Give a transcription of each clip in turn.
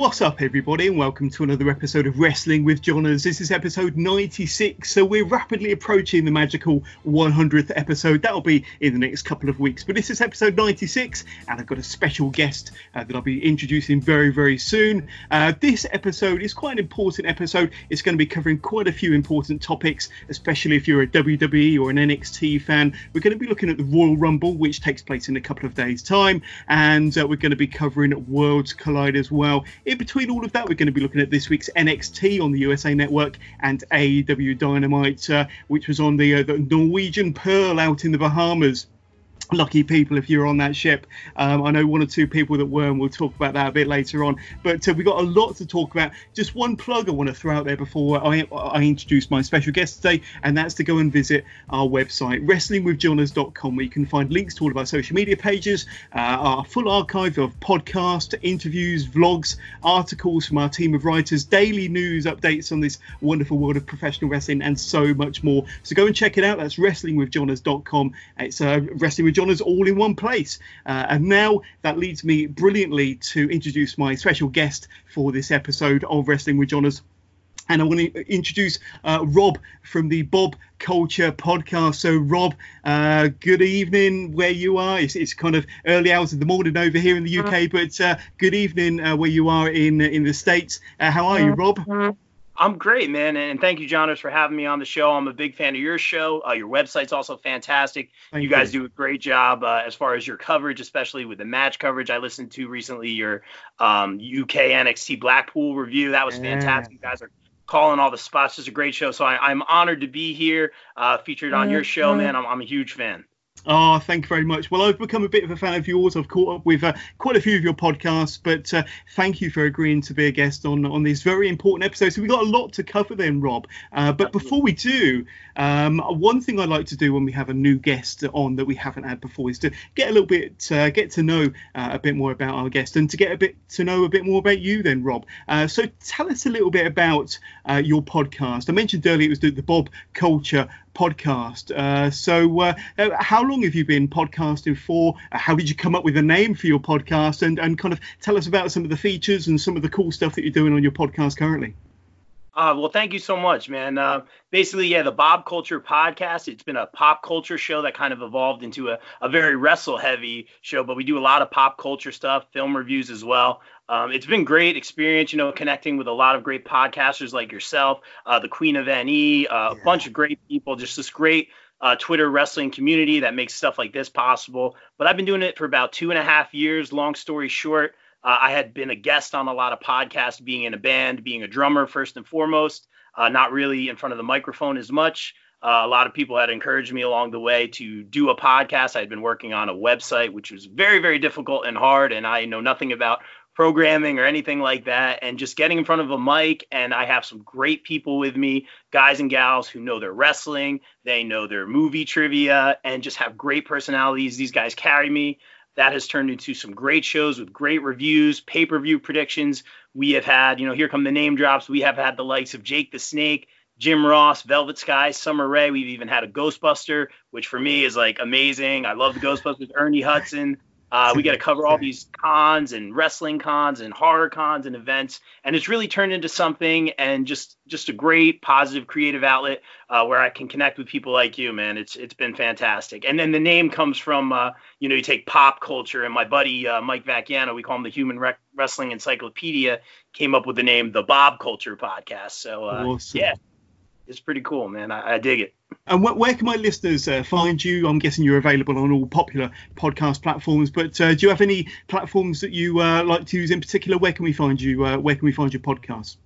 What's up, everybody, and welcome to another episode of Wrestling with Johners. This is episode 96, so we're rapidly approaching the magical 100th episode. That'll be in the next couple of weeks, but this is episode 96, and I've got a special guest uh, that I'll be introducing very, very soon. Uh, this episode is quite an important episode. It's going to be covering quite a few important topics, especially if you're a WWE or an NXT fan. We're going to be looking at the Royal Rumble, which takes place in a couple of days' time, and uh, we're going to be covering Worlds Collide as well. In between all of that, we're going to be looking at this week's NXT on the USA Network and AEW Dynamite, uh, which was on the, uh, the Norwegian Pearl out in the Bahamas lucky people if you're on that ship. Um, I know one or two people that were, and we'll talk about that a bit later on. But uh, we've got a lot to talk about. Just one plug I want to throw out there before I, I introduce my special guest today, and that's to go and visit our website, wrestlingwithjohners.com, where you can find links to all of our social media pages, uh, our full archive of podcasts, interviews, vlogs, articles from our team of writers, daily news updates on this wonderful world of professional wrestling, and so much more. So go and check it out. That's wrestlingwithjohners.com. It's uh, Wrestling with Johners all in one place. Uh, and now that leads me brilliantly to introduce my special guest for this episode of Wrestling with Johners. And I want to introduce uh, Rob from the Bob Culture podcast. So, Rob, uh, good evening where you are. It's, it's, kind of early hours of the morning over here in the UK, but uh, good evening uh, where you are in in the States. Uh, how are you, Rob? I'm great, man, and thank you, Johners, for having me on the show. I'm a big fan of your show. Uh, your website's also fantastic. Thank you guys you. do a great job uh, as far as your coverage, especially with the match coverage. I listened to recently your um, UK NXT Blackpool review. That was yeah. fantastic. You guys are calling all the spots. It's a great show. So I, am honored to be here, uh, featured on your show, man. I'm, I'm a huge fan. Oh, thank you very much. Well, I've become a bit of a fan of yours. I've caught up with uh, quite a few of your podcasts, but uh, thank you for agreeing to be a guest on on this very important episode. So we've got a lot to cover then, Rob. Uh, but before we do, um, one thing I like to do when we have a new guest on that we haven't had before is to get a little bit, uh, get to know uh, a bit more about our guest and to get a bit to know a bit more about you then, Rob. Uh, so tell us a little bit about your podcast. I mentioned earlier it was the, the Bob Culture podcast. Uh, so, uh, uh, how long have you been podcasting for? Uh, how did you come up with a name for your podcast? And, and kind of tell us about some of the features and some of the cool stuff that you're doing on your podcast currently. Uh, well, thank you so much, man. Uh, basically, yeah, the Bob Culture podcast. It's been a pop culture show that kind of evolved into a, a very wrestle heavy show, but we do a lot of pop culture stuff, film reviews as well. Um, it's been great experience, you know, connecting with a lot of great podcasters like yourself, uh, the Queen of NE, uh, yeah. a bunch of great people, just this great uh, Twitter wrestling community that makes stuff like this possible. But I've been doing it for about two and a half years. Long story short, uh, I had been a guest on a lot of podcasts, being in a band, being a drummer first and foremost, uh, not really in front of the microphone as much. Uh, a lot of people had encouraged me along the way to do a podcast. I had been working on a website, which was very, very difficult and hard, and I know nothing about programming or anything like that and just getting in front of a mic and i have some great people with me guys and gals who know their wrestling they know their movie trivia and just have great personalities these guys carry me that has turned into some great shows with great reviews pay-per-view predictions we have had you know here come the name drops we have had the likes of jake the snake Jim Ross, Velvet Sky, Summer Rae. We've even had a Ghostbuster, which for me is like amazing. I love the Ghostbusters. Ernie Hudson, uh, we got to cover all these cons and wrestling cons and horror cons and events, and it's really turned into something and just just a great positive creative outlet uh, where I can connect with people like you, man. It's it's been fantastic. And then the name comes from uh, you know you take pop culture and my buddy uh, Mike Vacchiano, we call him the Human Re- Wrestling Encyclopedia, came up with the name the Bob Culture Podcast. So uh, awesome. yeah, it's pretty cool, man. I, I dig it. And wh- where can my listeners uh, find you? I'm guessing you're available on all popular podcast platforms, but uh, do you have any platforms that you uh, like to use in particular? Where can we find you? Uh, where can we find your podcast?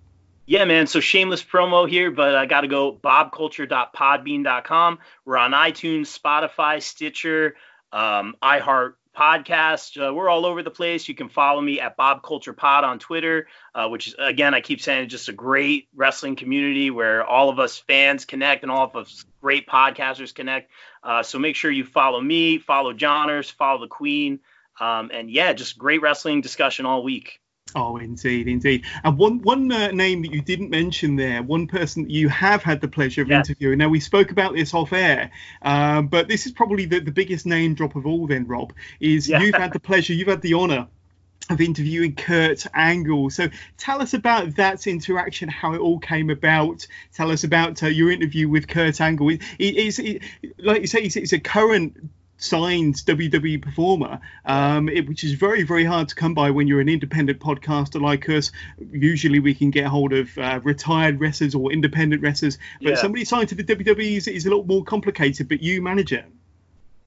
Yeah, man. So shameless promo here, but I got to go bobculture.podbean.com. We're on iTunes, Spotify, Stitcher, um, iHeart podcast. Uh, we're all over the place. You can follow me at Bob Culture Pod on Twitter, uh, which is again, I keep saying, just a great wrestling community where all of us fans connect and all of us great podcasters connect. Uh, so make sure you follow me, follow Johners, follow the Queen, um, and yeah, just great wrestling discussion all week. Oh, indeed, indeed. And one one uh, name that you didn't mention there, one person that you have had the pleasure of yes. interviewing. Now we spoke about this off air, um, but this is probably the, the biggest name drop of all. Then, Rob, is yeah. you've had the pleasure, you've had the honour of interviewing Kurt Angle. So tell us about that interaction, how it all came about. Tell us about uh, your interview with Kurt Angle. It, it, it, like you say, it's, it's a current signed WWE performer, um, it, which is very, very hard to come by when you're an independent podcaster like us. Usually we can get hold of uh, retired wrestlers or independent wrestlers, but yeah. somebody signed to the WWE is, is a lot more complicated, but you manage it.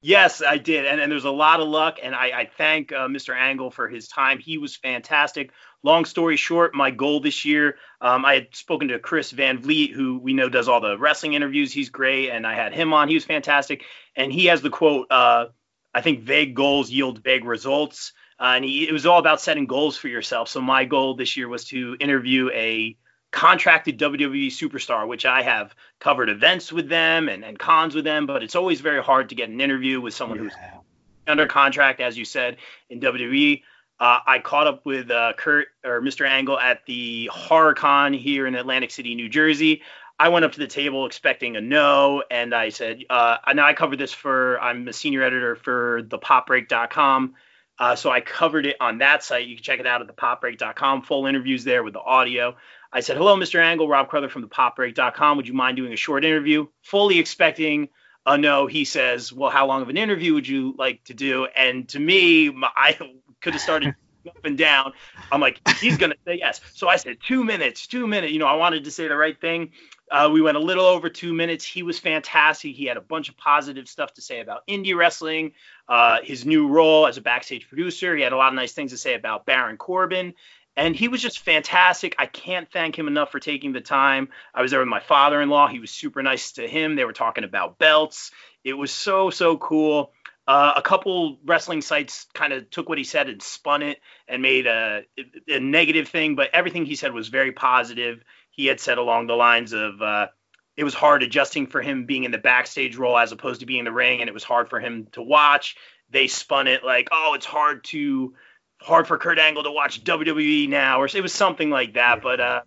Yes, I did, and, and there's a lot of luck, and I, I thank uh, Mr. Angle for his time. He was fantastic. Long story short, my goal this year, um, I had spoken to Chris Van Vliet, who we know does all the wrestling interviews. He's great, and I had him on. He was fantastic, and he has the quote, uh, "I think vague goals yield vague results." Uh, and he, it was all about setting goals for yourself. So my goal this year was to interview a contracted WWE superstar, which I have covered events with them and, and cons with them, but it's always very hard to get an interview with someone yeah. who's under contract, as you said, in WWE. Uh, I caught up with uh, Kurt or Mr. Angle at the HorrorCon here in Atlantic City, New Jersey. I went up to the table expecting a no, and I said, uh, now I covered this for, I'm a senior editor for thepopbreak.com. Uh, so I covered it on that site. You can check it out at thepopbreak.com. Full interviews there with the audio. I said, hello, Mr. Angle, Rob Crowther from thepopbreak.com. Would you mind doing a short interview? Fully expecting a no. He says, well, how long of an interview would you like to do? And to me, I could have started up and down. I'm like, he's to say yes. So I said, two minutes, two minutes. You know, I wanted to say the right thing. Uh, we went a little over two minutes. He was fantastic. He had a bunch of positive stuff to say about indie wrestling, uh, his new role as a backstage producer. He had a lot of nice things to say about Baron Corbin and he was just fantastic. I can't thank him enough for taking the time. I was there with my father-in-law. He was super nice to him. They were talking about belts. It was so so cool. Uh, a couple wrestling sites kind of took what he said and spun it and made a, a, negative thing, but everything he said was very positive. He had said along the lines of uh, it was hard adjusting for him being in the backstage role as opposed to being in the ring, and it was hard for him to watch. They spun it like, oh, it's hard to hard for Kurt Angle to watch WWE now, or it was something like that. But uh,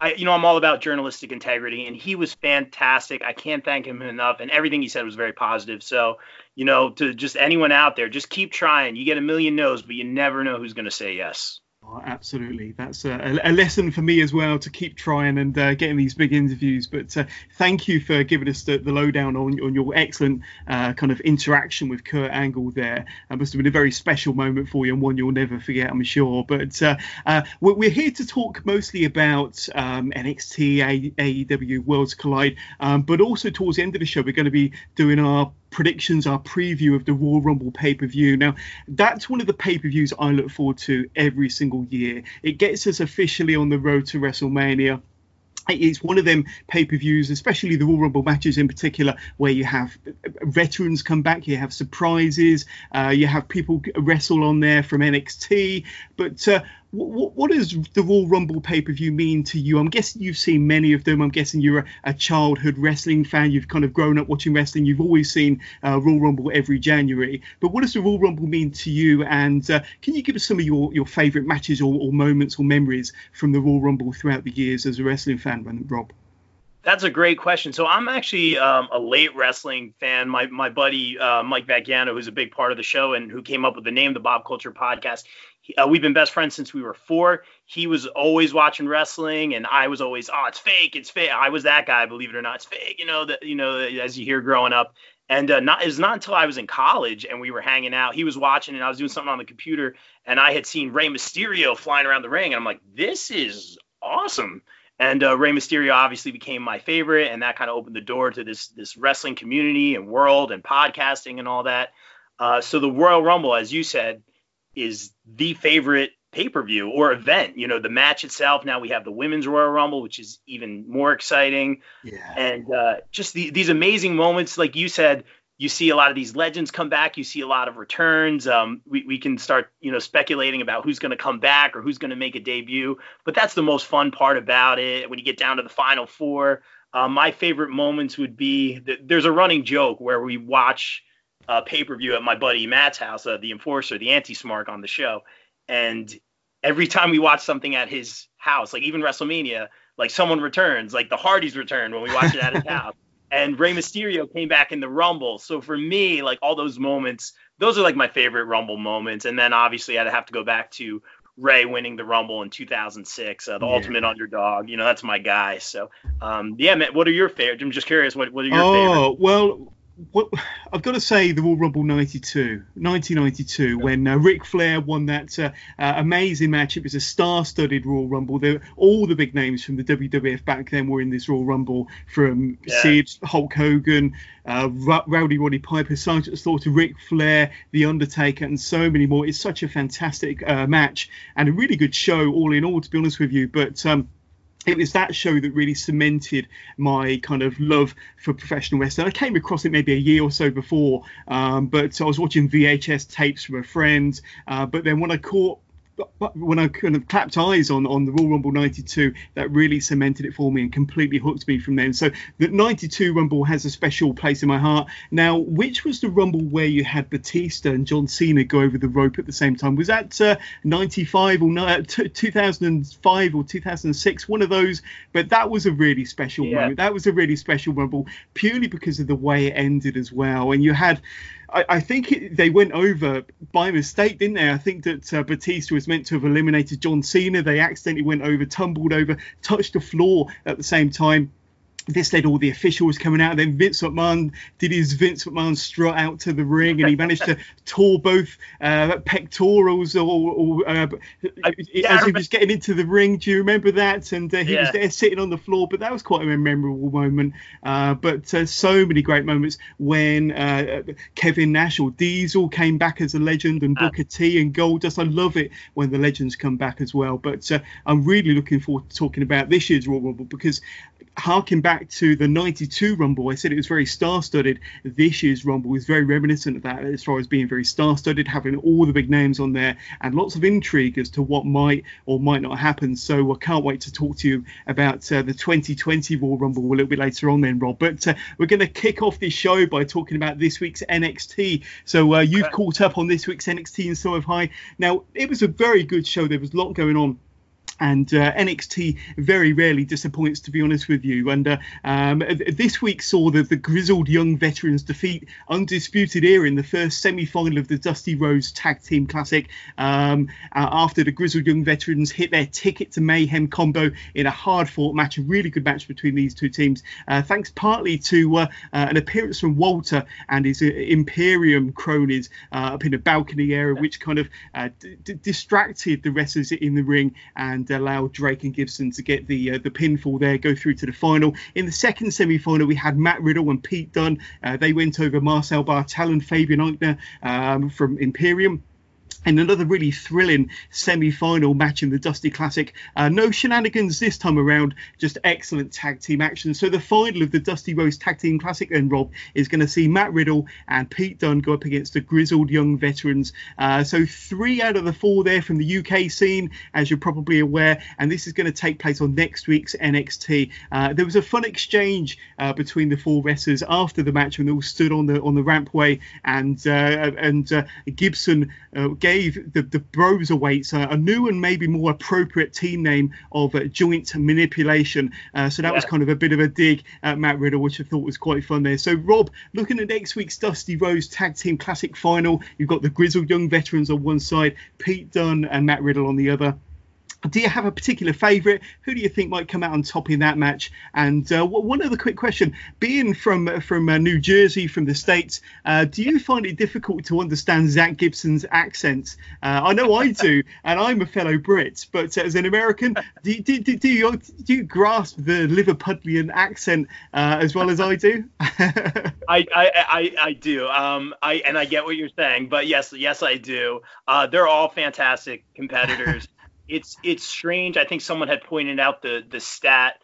I, you know, I'm all about journalistic integrity, and he was fantastic. I can't thank him enough, and everything he said was very positive. So, you know, to just anyone out there, just keep trying. You get a million no's, but you never know who's going to say yes. Oh, absolutely. That's a, a, lesson for me as well to keep trying and uh, getting these big interviews. But uh, thank you for giving us the, the lowdown on, on your excellent uh, kind of interaction with Kurt Angle there. It must have been a very special moment for you and one you'll never forget, I'm sure. But uh, uh, we're here to talk mostly about um, NXT, AEW, Worlds Collide, um, but also towards the end of the show, we're going to be doing our predictions, our preview of the Royal Rumble pay per view. Now, that's one of the pay per views I look forward to every single year. It gets us officially on the road to WrestleMania it's one of them pay-per-views, especially the Royal Rumble matches in particular, where you have veterans come back, you have surprises, uh, you have people wrestle on there from NXT. But uh, what, what, does the Royal Rumble pay per view mean to you? I'm guessing you've seen many of them. I'm guessing you're a, a childhood wrestling fan. You've kind of grown up watching wrestling. You've always seen uh, Royal Rumble every January. But what does the Royal Rumble mean to you? And uh, can you give us some of your, your favourite matches or, or, moments or memories from the Royal Rumble throughout the years as a wrestling fan, Rob? That's a great question. So I'm actually um, a late wrestling fan. My my buddy uh, Mike Vaggiano, who's a big part of the show and who came up with the name, the Bob Culture Podcast, uh, we've been best friends since we were four. He was always watching wrestling, and I was always, oh, it's fake, it's fake. I was that guy, believe it or not, it's fake. You know that, you know, as you hear growing up. And uh, not, it was not until I was in college and we were hanging out. He was watching, and I was doing something on the computer, and I had seen Rey Mysterio flying around the ring, and I'm like, this is awesome. And uh, Rey Mysterio obviously became my favorite, and that kind of opened the door to this this wrestling community and world and podcasting and all that. Uh, so the Royal Rumble, as you said, is the favorite pay per view or event. You know, the match itself. Now we have the Women's Royal Rumble, which is even more exciting. Yeah. And uh, just the, these amazing moments, like you said, you see a lot of these legends come back. You see a lot of returns. Um, we, we can start, you know, speculating about who's going to come back or who's going to make a debut. But that's the most fun part about it. When you get down to the final four, uh, my favorite moments would be there's a running joke where we watch uh, pay per view at my buddy Matt's house, uh, the Enforcer, the Anti Smark on the show, and every time we watch something at his house, like even WrestleMania, like someone returns, like the Hardys return when we watch it at his house. And Rey Mysterio came back in the Rumble. So for me, like all those moments, those are like my favorite Rumble moments. And then obviously I'd have to go back to Rey winning the Rumble in 2006, uh, the yeah. ultimate underdog. You know, that's my guy. So, um, yeah, man, what are your favorite? I'm just curious, what, what are your oh, favorite? Oh, well, what I've got to say, the Royal Rumble 92, 1992, yeah. when uh, Ric Flair won that uh, uh, amazing match. It was a star-studded Royal Rumble. There, all the big names from the WWF back then were in this Royal Rumble, from yeah. Sid, Hulk Hogan, uh, Rowdy Roddy Piper, Sergeant Slaughter, Ric Flair, The Undertaker, and so many more. It's such a fantastic uh, match and a really good show, all in all, to be honest with you. But um, it was that show that really cemented my kind of love for professional wrestling. I came across it maybe a year or so before, um, but I was watching VHS tapes from a friend. Uh, but then when I caught when I kind of clapped eyes on on the Royal Rumble '92, that really cemented it for me and completely hooked me from then. So the '92 Rumble has a special place in my heart. Now, which was the Rumble where you had Batista and John Cena go over the rope at the same time? Was that uh, '95 or uh, 2005 or 2006? One of those. But that was a really special yeah. moment. That was a really special Rumble purely because of the way it ended as well. And you had I, I think it, they went over by mistake, didn't they? I think that uh, Batista was meant to have eliminated John Cena. They accidentally went over, tumbled over, touched the floor at the same time this led all the officials coming out. Then Vince McMahon did his Vince McMahon strut out to the ring, and he managed to tore both uh, pectorals or, or uh, as he was getting into the ring. Do you remember that? And uh, he yeah. was there sitting on the floor. But that was quite a memorable moment. Uh, but uh, so many great moments when uh, Kevin Nash or Diesel came back as a legend, and Booker T and Goldust. I love it when the legends come back as well. But I'm really looking forward to talking about this year's Royal Rumble because harking back to the 92 Rumble, I said it was very star studded. This year's Rumble is very reminiscent of that as far as being very star studded, having all the big names on there and lots of intrigue as to what might or might not happen. So I can't wait to talk to you about uh, the 2020 Royal Rumble a little bit later on, then, Rob. But uh, we're going to kick off this show by talking about this week's NXT. So uh, you've okay. caught up on this week's NXT and so have I. Now, it was a very good show. There was a lot going on and uh, NXT very rarely disappoints, to be honest with you. And uh, um, this week saw the, the grizzled young veterans defeat Undisputed Era in the first semi-final of the Dusty Rhodes Tag Team Classic. Um, uh, after the grizzled young veterans hit their ticket to Mayhem combo in a hard-fought match, a really good match between these two teams. Uh, thanks partly to uh, uh, an appearance from Walter and his Imperium cronies up in the balcony area, which kind of d- distracted the wrestlers in the ring and allowed Drake and Gibson to get the uh, the pinfall there, go through to the final. In the second semi final, we had Matt Riddle and Pete Dunne. Uh, they went over Marcel Barthel and Fabian Aichner um, from Imperium in another really thrilling semi-final match in the Dusty Classic. Uh, no shenanigans this time around, just excellent tag team action. So the final of the Dusty Rhodes Tag Team Classic, then Rob, is going to see Matt Riddle and Pete Dunne go up against the grizzled young veterans. Uh, so three out of the four there from the UK scene, as you're probably aware, and this is going to take place on next week's NXT. Uh, there was a fun exchange uh, between the four wrestlers after the match when they all stood on the on the rampway, and uh, and uh, Gibson gave gave the, the Broserweights a, a, new and maybe more appropriate team name of uh, joint manipulation. Uh, so that yeah. was kind of a bit of a dig at Matt Riddle, which I thought was quite fun there. So, Rob, looking at next week's Dusty Rhodes Tag Team Classic final, you've got the grizzled young veterans on one side, Pete Dunne and Matt Riddle on the other do you have a particular favourite? Who do you think might come out on top in that match? And uh, one other quick question: being from from uh, New Jersey, from the states, uh, do you find it difficult to understand Zach Gibson's accent? Uh, I know I do, and I'm a fellow Brit, but as an American, do, do, do, do you do you grasp the Liverpudlian accent uh, as well as I do? I, I, I I do. Um, I and I get what you're saying, but yes, yes, I do. Uh, they're all fantastic competitors it's it's strange. I think someone had pointed out the the stat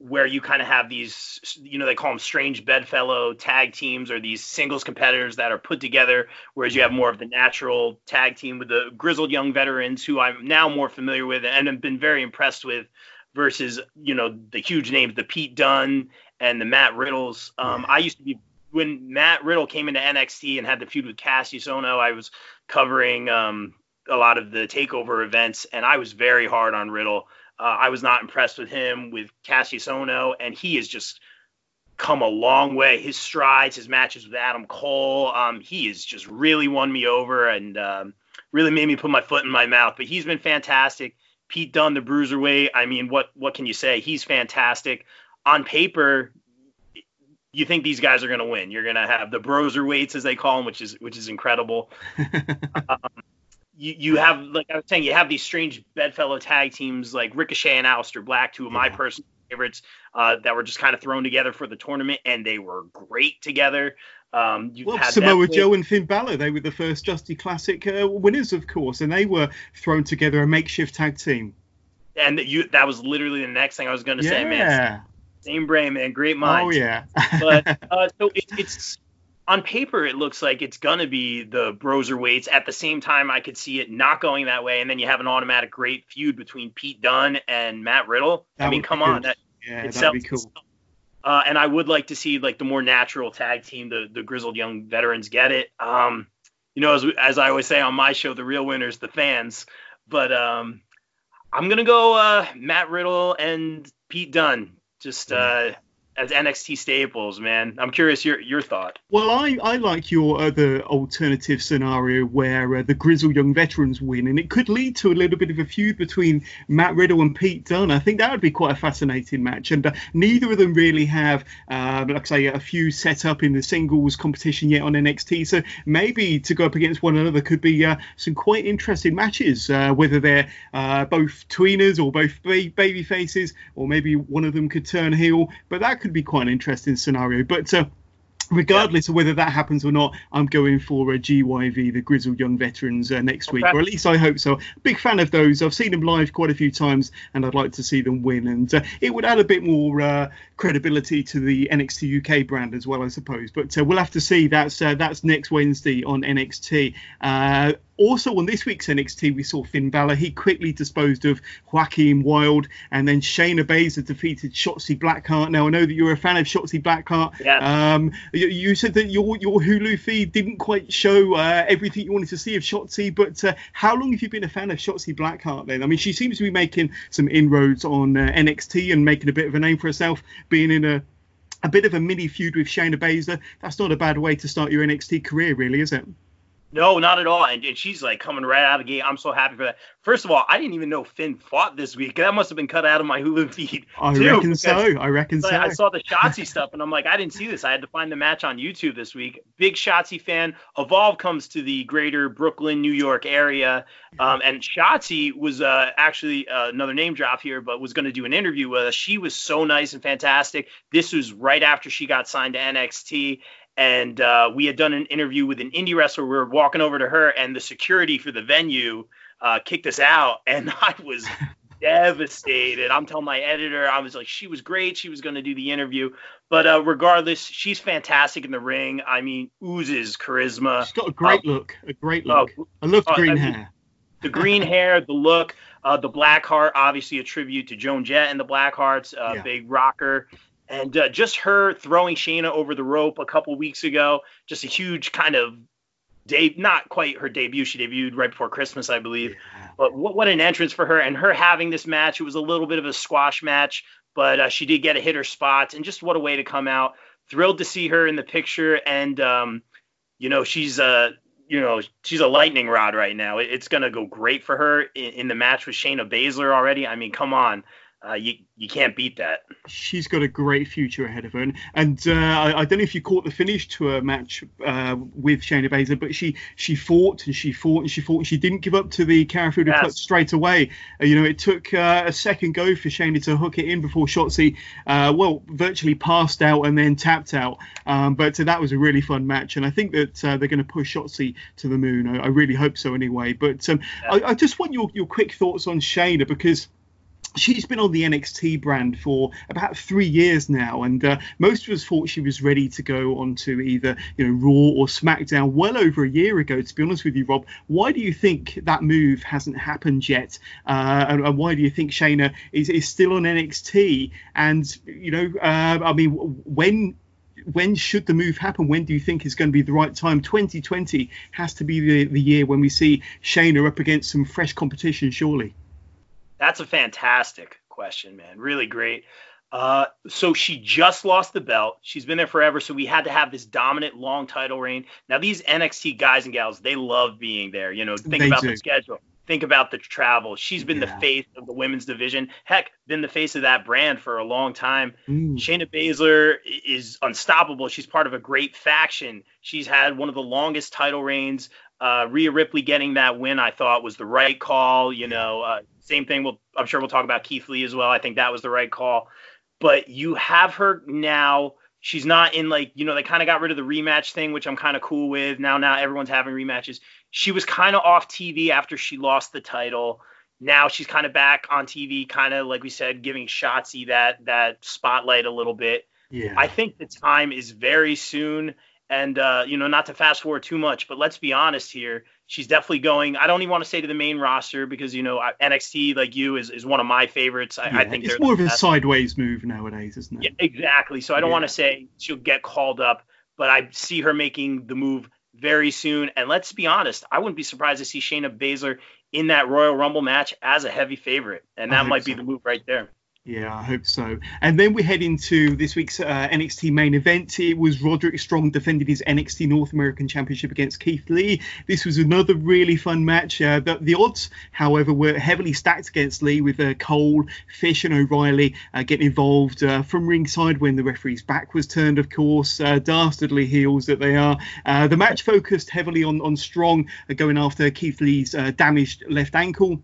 where you kind of have these, you know, they call them strange bedfellow tag teams or these singles competitors that are put together, whereas you have more of the natural tag team with the grizzled young veterans who I'm now more familiar with and have been very impressed with versus, you know, the huge names, the Pete Dunne and the Matt Riddles. Um, I used to be when Matt Riddle came into NXT and had the feud with Kassius Ohno, I was covering um, a lot of the takeover events, and I was very hard on Riddle. Uh, I was not impressed with him with Kassius Ohno, and he has just come a long way. His strides, his matches with Adam Cole, um, he has just really won me over and um, really made me put my foot in my mouth. But he's been fantastic. Pete Dunne, the bruiserweight. I mean, what what can you say? He's fantastic. On paper, you think these guys are going to win. You're going to have the Broserweights, as they call them, which is which is incredible. um, you, you have like I was saying, you have these strange bedfellow tag teams like Ricochet and Aleister Black, two of my personal favorites, uh, that were just kind of thrown together for the tournament, and they were great together. Um, well, Samoa Joe and Finn Balor, they were the first Dusty Classic uh, winners, of course, and they were thrown together a makeshift tag team. And you, that was literally the next thing I was going to yeah. say, man. Same brain, man. Great mind. Oh yeah. but uh, so it, it's on paper it looks like it's gonna be the Broserweights. At the same time, I could see it not going that way, and then you have an automatic great feud between Pete Dunne and Matt Riddle. That I mean, come on, that yeah, that'd be cool. Uh, and I would like to see like the more natural tag team, the the grizzled young veterans get it. Um, you know, as as I always say on my show, the real winners, the fans. But um, I'm gonna go uh, Matt Riddle and Pete Dunne. Just uh, as NXT staples, man. I'm curious your your thought. Well, I, I like your other alternative scenario where uh, the grizzled young veterans win, and it could lead to a little bit of a feud between Matt Riddle and Pete Dunne. I think that would be quite a fascinating match, and uh, neither of them really have, uh, like I say, a few set up in the singles competition yet on NXT. So maybe to go up against one another could be uh, some quite interesting matches, uh, whether they're uh, both tweeners or both ba- baby faces, or maybe one of them could turn heel. But that could could be quite an interesting scenario. But uh, regardless of whether that happens or not, I'm going for a GYV, the Grizzled Young Veterans, uh, next week, or at least I hope so. Big fan of those. I've seen them live quite a few times, and I'd like to see them win. And uh, it would add a bit more uh, credibility to the NXT UK brand as well, I suppose. But uh, we'll have to see. That's uh, that's next Wednesday on NXT. Also on this week's NXT, we saw Finn Balor. He quickly disposed of Joaquin Wilde, and then Shayna Baszler defeated Shotzi Blackheart. Now I know that you're a fan of Shotzi Blackheart. Yeah. Um, you, you, said that your your Hulu feed didn't quite show uh, everything you wanted to see of Shotzi, but uh, how long have you been a fan of Shotzi Blackheart then? I mean, she seems to be making some inroads on uh, NXT and making a bit of a name for herself, being in a a bit of a mini feud with Shayna Baszler. That's not a bad way to start your NXT career, really, is it? No, not at all. And, and, she's like coming right out of the gate. I'm so happy for that. First of all, I didn't even know Finn fought this week. That must have been cut out of my Hulu feed. I too, reckon so. I reckon so. I saw the Shotzi stuff and I'm like, I didn't see this. I had to find the match on YouTube this week. Big Shotzi fan. Evolve comes to the greater Brooklyn, New York area. Um, and Shotzi was uh, actually uh, another name drop here, but was going to do an interview with us. She was so nice and fantastic. This was right after she got signed to NXT and uh, we had done an interview with an indie wrestler. We were walking over to her, and the security for the venue uh, kicked us out, and I was devastated. I'm telling my editor, I was like, she was great. She was going to do the interview, but uh, regardless, she's fantastic in the ring. I mean, oozes charisma. She's got a great uh, look. A great look. I love uh, green I mean, hair. The green hair, the look. Uh, the Black Heart, obviously a tribute to Joan Jett and the Blackhearts, uh, yeah. big rocker and uh, just her throwing Shayna over the rope a couple weeks ago, just a huge kind of day, not quite her debut. She debuted right before Christmas, I believe. Yeah. But what, what an entrance for her, and her having this match. It was a little bit of a squash match, but uh, she did get a hit her spots, and just what a way to come out. Thrilled to see her in the picture, and um, you know she's uh, you know, she's a lightning rod right now. It's going to go great for her in, in, the match with Shayna Baszler already. I mean, come on uh, you you can't beat that. She's got a great future ahead of her, and, and uh, I, I, don't know if you caught the finish to her match uh, with Shayna Baszler, but she she fought and she fought and she fought and she didn't give up to the Kirifuda yes. cut straight away. Uh, you know, it took uh, a second go for Shayna to hook it in before Shotzi, uh, well, virtually passed out and then tapped out. Um, but that was a really fun match, and I think that they're going to push Shotzi to the moon. I, I, really hope so anyway. But um, yeah. I, I just want your your quick thoughts on Shayna because she's been on the NXT brand for about three years now, and uh, most of us thought she was ready to go onto either you know Raw or SmackDown well over a year ago. To be honest with you, Rob, why do you think that move hasn't happened yet, uh, and, and, why do you think Shayna is, is still on NXT? And you know, uh, I mean, when when should the move happen? When do you think is going to be the right time? 2020 has to be the, the year when we see Shayna up against some fresh competition, surely. That's a fantastic question, man. Really great. Uh, so she just lost the belt. She's been there forever. So we had to have this dominant long title reign. Now these NXT guys and gals, they love being there. You know, think they about do. the schedule. Think about the travel. She's been yeah. the face of the women's division. Heck, been the face of that brand for a long time. Mm. Shayna Baszler is unstoppable. She's part of a great faction. She's had one of the longest title reigns. Uh, Rhea Ripley getting that win, I thought was the right call. You know, uh, same thing. We'll, I'm sure we'll talk about Keith Lee as well. I think that was the right call. But you have her now. She's not in like you know they kind of got rid of the rematch thing, which I'm kind of cool with. Now now everyone's having rematches. She was kind of off TV after she lost the title. Now she's kind of back on TV, kind of like we said, giving Shotzi that that spotlight a little bit. Yeah. I think the time is very soon. And uh, you know, not to fast forward too much, but let's be honest here. She's definitely going. I don't even want to say to the main roster because you know NXT, like you, is, is one of my favorites. I, yeah, I think it's more of a sideways move nowadays, isn't it? Yeah, exactly. So I don't yeah. want to say she'll get called up, but I see her making the move very soon. And let's be honest, I wouldn't be surprised to see Shayna Baszler in that Royal Rumble match as a heavy favorite, and that might so. be the move right there. Yeah, I hope so. And then we head into this week's uh, NXT main event. It was Roderick Strong defended his NXT North American Championship against Keith Lee. This was another really fun match. Uh, the, the, odds, however, were heavily stacked against Lee with uh, Cole, Fish, and O'Reilly uh, getting involved uh, from ringside when the referee's back was turned, of course. Uh, dastardly heels that they are. the match focused heavily on, on Strong going after Keith Lee's damaged left ankle.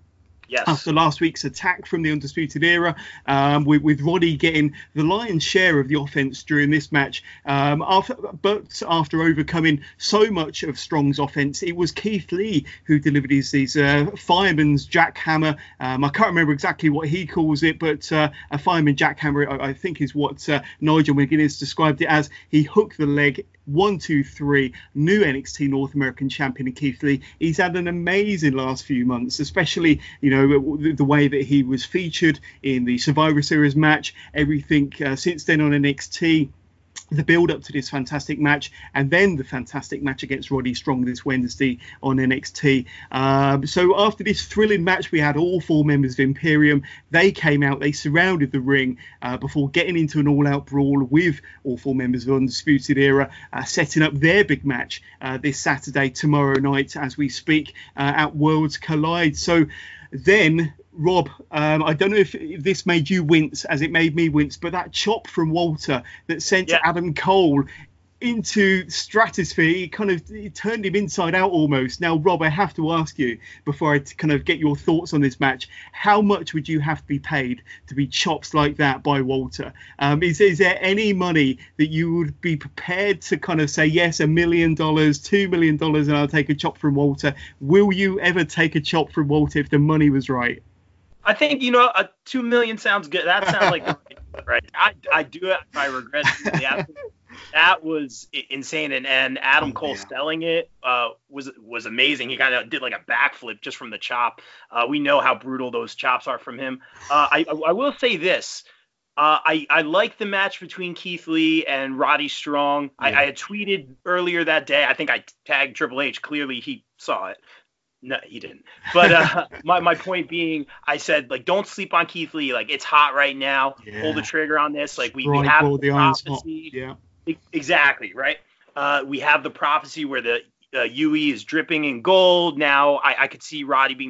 Yes. After last week's attack from the Undisputed Era, um, with, with Roddy getting the lion's share of the offense during this match. Um, after, but after overcoming so much of Strong's offense, it was Keith Lee who delivered his, his uh, fireman's jackhammer. Um, I can't remember exactly what he calls it, but uh, a fireman jackhammer, I, I think, is what uh, Nigel McGuinness described it as. He hooked the leg one, two, three, new NXT North American champion Keith Lee. He's had an amazing last few months, especially you know the, the way that he was featured in the Survivor Series match. Everything uh, since then on NXT the build up to this fantastic match and then the fantastic match against Roddy Strong this Wednesday on NXT. Um, so after this thrilling match, we had all four members of Imperium. They came out, they surrounded the ring uh, before getting into an all-out brawl with all four members of Undisputed Era, uh, setting up their big match uh, this Saturday, tomorrow night, as we speak, uh, at Worlds Collide. So then Rob, um, I don't know if this made you wince as it made me wince, but that chop from Walter that sent yeah. Adam Cole into stratosphere, he kind of turned him inside out almost. Now, Rob, I have to ask you before I kind of get your thoughts on this match: how much would you have to be paid to be chopped like that by Walter? Um, is is there any money that you would be prepared to kind of say yes, a million dollars, two million dollars, and I'll take a chop from Walter? Will you ever take a chop from Walter if the money was right? I think you know a two million sounds good. That sounds like right. I, I do it. I regret it. that was insane, and, and Adam oh, Cole yeah. selling it uh, was was amazing. He kind of did like a backflip just from the chop. Uh, we know how brutal those chops are from him. Uh, I I will say this. Uh, I, I like the match between Keith Lee and Roddy Strong. Yeah. I, I had tweeted earlier that day. I think I tagged Triple H. Clearly, he saw it. No, he didn't. But uh, my my point being, I said like don't sleep on Keith Lee. Like it's hot right now. Yeah. Pull the trigger on this. Like we, we have the, prophecy. Yeah. Exactly right. Uh, we have the prophecy where the uh, Yui is dripping in gold. Now I, I could see Roddy being